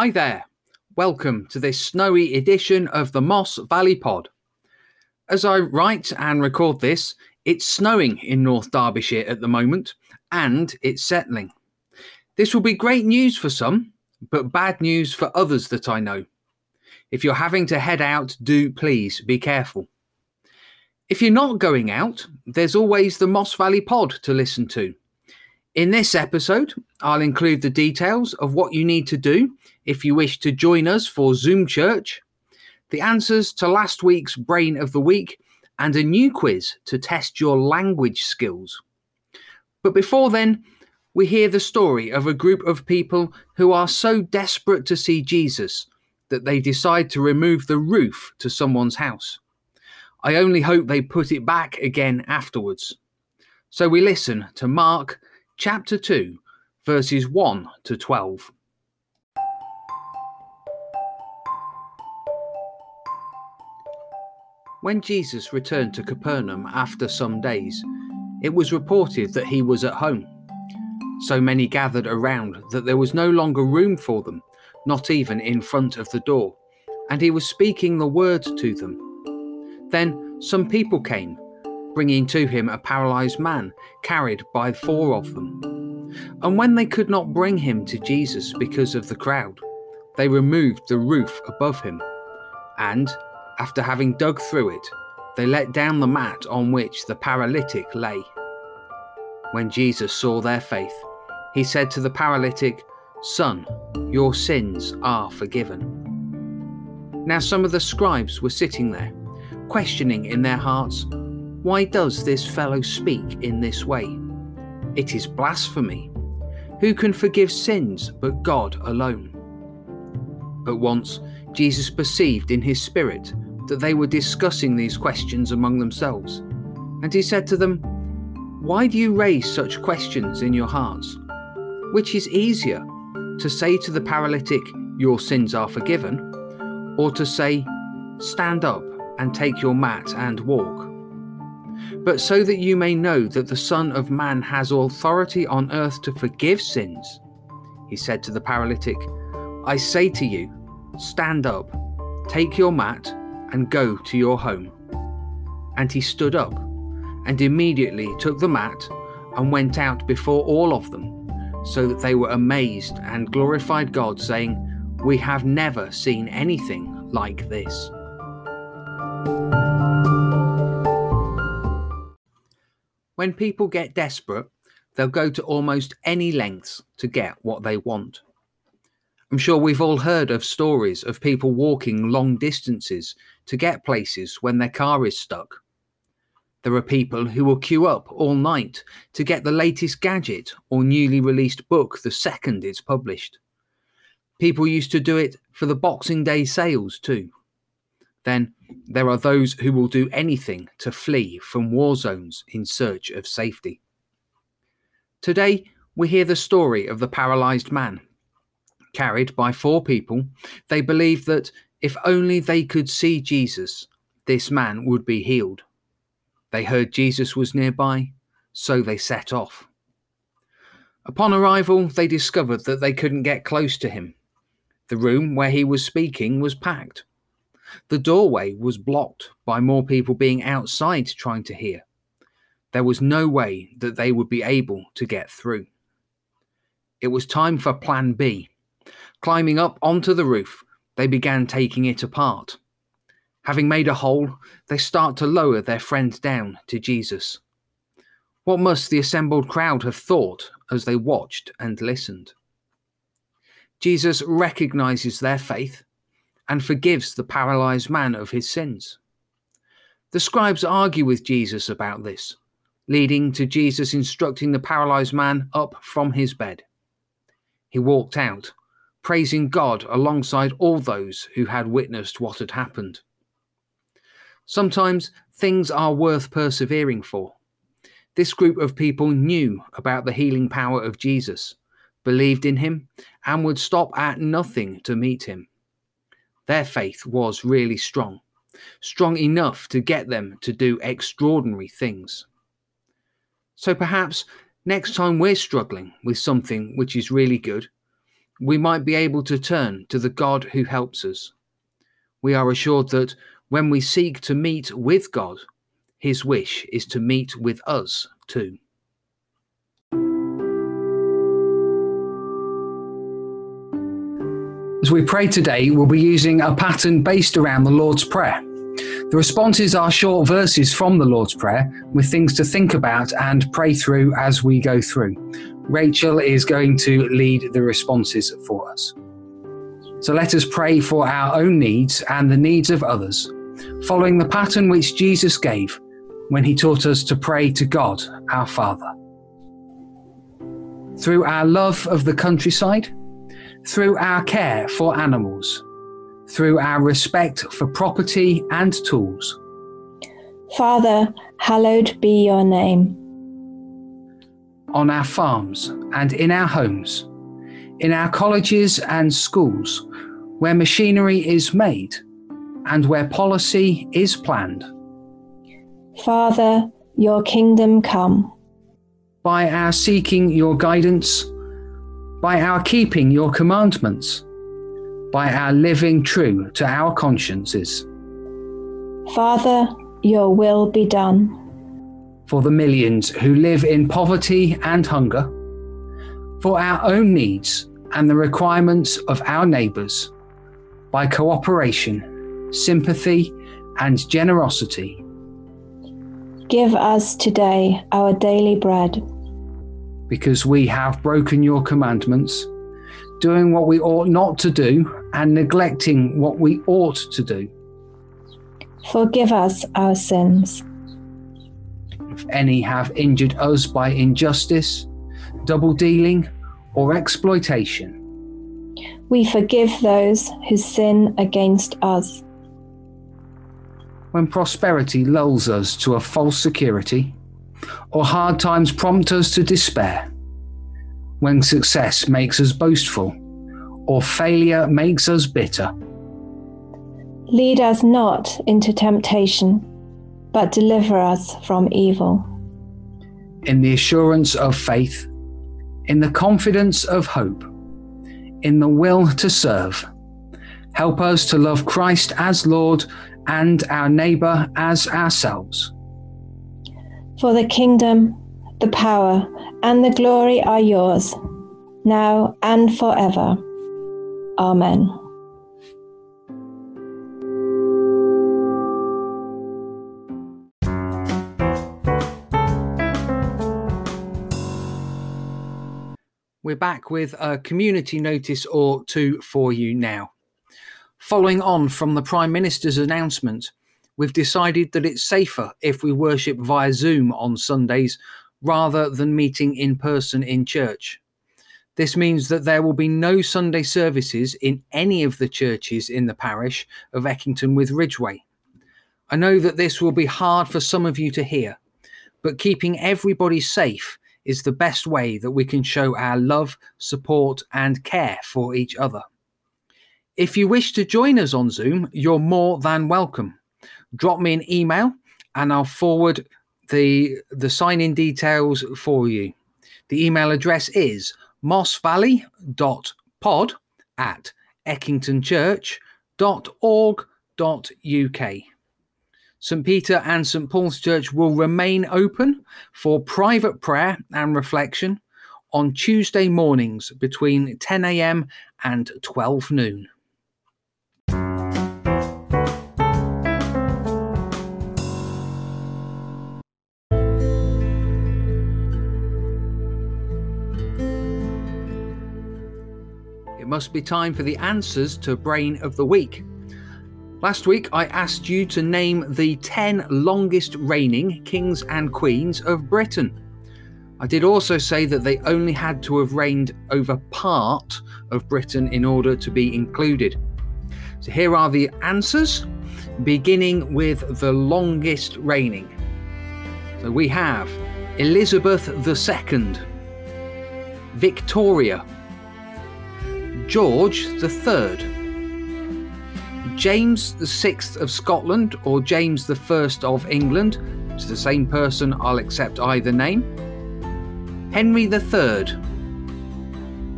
Hi there. Welcome to this snowy edition of the Moss Valley Pod. As I write and record this, it's snowing in North Derbyshire at the moment and it's settling. This will be great news for some, but bad news for others that I know. If you're having to head out, do please be careful. If you're not going out, there's always the Moss Valley Pod to listen to. In this episode, I'll include the details of what you need to do if you wish to join us for Zoom Church, the answers to last week's Brain of the Week, and a new quiz to test your language skills. But before then, we hear the story of a group of people who are so desperate to see Jesus that they decide to remove the roof to someone's house. I only hope they put it back again afterwards. So we listen to Mark chapter 2, verses 1 to 12. When Jesus returned to Capernaum after some days, it was reported that he was at home. So many gathered around that there was no longer room for them, not even in front of the door, and he was speaking the word to them. Then some people came, bringing to him a paralyzed man, carried by four of them. And when they could not bring him to Jesus because of the crowd, they removed the roof above him. And, after having dug through it, they let down the mat on which the paralytic lay. When Jesus saw their faith, he said to the paralytic, Son, your sins are forgiven. Now some of the scribes were sitting there questioning in their hearts, Why does this fellow speak in this way? It is blasphemy. Who can forgive sins but God alone? But once Jesus perceived in his spirit that they were discussing these questions among themselves, and he said to them, Why do you raise such questions in your hearts? Which is easier, to say to the paralytic, Your sins are forgiven, or to say, Stand up and take your mat and walk. But so that you may know that the Son of Man has authority on earth to forgive sins, he said to the paralytic, I say to you, stand up, take your mat, and go to your home. And he stood up, and immediately took the mat, and went out before all of them, so that they were amazed and glorified God, saying, We have never seen anything like this. When people get desperate, they'll go to almost any lengths to get what they want. I'm sure we've all heard of stories of people walking long distances to get places when their car is stuck. There are people who will queue up all night to get the latest gadget or newly released book the second it's published. People used to do it for the Boxing Day sales too. Then there are those who will do anything to flee from war zones in search of safety. Today, we hear the story of the paralyzed man. Carried by four people, they believed that if only they could see Jesus, this man would be healed. They heard Jesus was nearby, so they set off. Upon arrival, they discovered that they couldn't get close to him. The room where he was speaking was packed. The doorway was blocked by more people being outside trying to hear. There was no way that they would be able to get through. It was time for Plan B. Climbing up onto the roof, they began taking it apart. Having made a hole, they start to lower their friend down to Jesus. What must the assembled crowd have thought as they watched and listened? Jesus recognizes their faith and forgives the paralyzed man of his sins. The scribes argue with Jesus about this, leading to Jesus instructing the paralyzed man up from his bed. He walked out, praising God alongside all those who had witnessed what had happened. Sometimes things are worth persevering for. This group of people knew about the healing power of Jesus, believed in him, and would stop at nothing to meet him. Their faith was really strong, strong enough to get them to do extraordinary things. So perhaps next time we're struggling with something which is really good, we might be able to turn to the God who helps us. We are assured that when we seek to meet with God, his wish is to meet with us too. As we pray today, we'll be using a pattern based around the Lord's Prayer. The responses are short verses from the Lord's Prayer with things to think about and pray through as we go through. Rachel is going to lead the responses for us. So let us pray for our own needs and the needs of others, following the pattern which Jesus gave when he taught us to pray to God, our Father. Through our love of the countryside, through our care for animals, through our respect for property and tools. Father, hallowed be your name. On our farms and in our homes, in our colleges and schools, where machinery is made and where policy is planned. Father, your kingdom come. By our seeking your guidance, by our keeping your commandments, by our living true to our consciences. Father, your will be done. For the millions who live in poverty and hunger, for our own needs and the requirements of our neighbours, by cooperation, sympathy, and generosity. Give us today our daily bread because we have broken your commandments, doing what we ought not to do, and neglecting what we ought to do. Forgive us our sins. If any have injured us by injustice, double dealing, or exploitation, we forgive those who sin against us. When prosperity lulls us to a false security, or hard times prompt us to despair, when success makes us boastful, or failure makes us bitter. Lead us not into temptation, but deliver us from evil. In the assurance of faith, in the confidence of hope, in the will to serve, help us to love Christ as Lord and our neighbour as ourselves for the kingdom, the power, and the glory are yours, now and forever. Amen. We're back with a community notice or two for you now. Following on from the Prime Minister's announcement, we've decided that it's safer if we worship via Zoom on Sundays rather than meeting in person in church. This means that there will be no Sunday services in any of the churches in the parish of Eckington with Ridgeway. I know that this will be hard for some of you to hear, but keeping everybody safe is the best way that we can show our love, support, and care for each other. If you wish to join us on Zoom, you're more than welcome drop me an email and I'll forward the the sign in details for you. The email address is mossvalley.pod at eckingtonchurch.org.uk. St. Peter and St. Paul's Church will remain open for private prayer and reflection on Tuesday mornings between 10 a.m. and 12 noon. Must be time for the answers to Brain of the Week. Last week, I asked you to name the 10 longest reigning kings and queens of Britain. I did also say that they only had to have reigned over part of Britain in order to be included. So here are the answers, beginning with the longest reigning. So we have Elizabeth II, Victoria, George III, James VI of Scotland or James I of England, it's the same person, I'll accept either name, Henry III,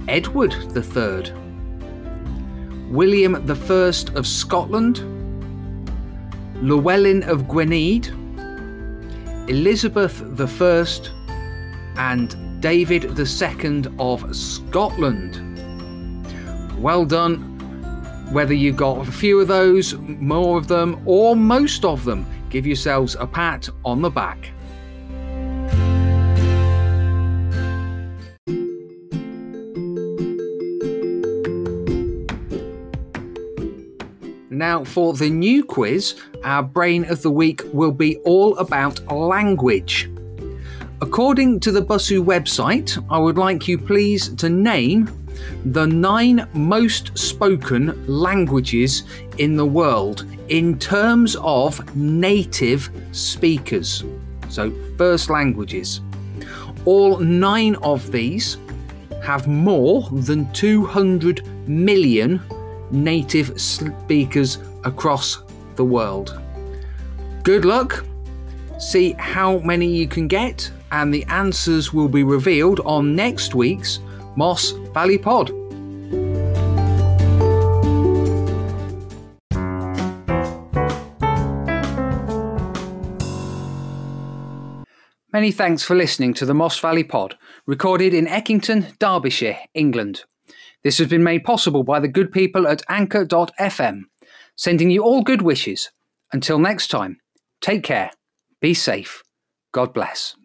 Edward III, William I of Scotland, Llewellyn of Gwynedd, Elizabeth I, and David II of Scotland. Well done. Whether you got a few of those, more of them, or most of them, give yourselves a pat on the back. Now, for the new quiz, our brain of the week will be all about language. According to the Busuu website, I would like you please to name the nine most spoken languages in the world in terms of native speakers. So, first languages. All nine of these have more than 200 million native speakers across the world. Good luck. See how many you can get, and the answers will be revealed on next week's Moss Valley Pod. Many thanks for listening to the Moss Valley Pod, recorded in Eckington, Derbyshire, England. This has been made possible by the good people at Anchor.fm, sending you all good wishes. Until next time, take care, be safe, God bless.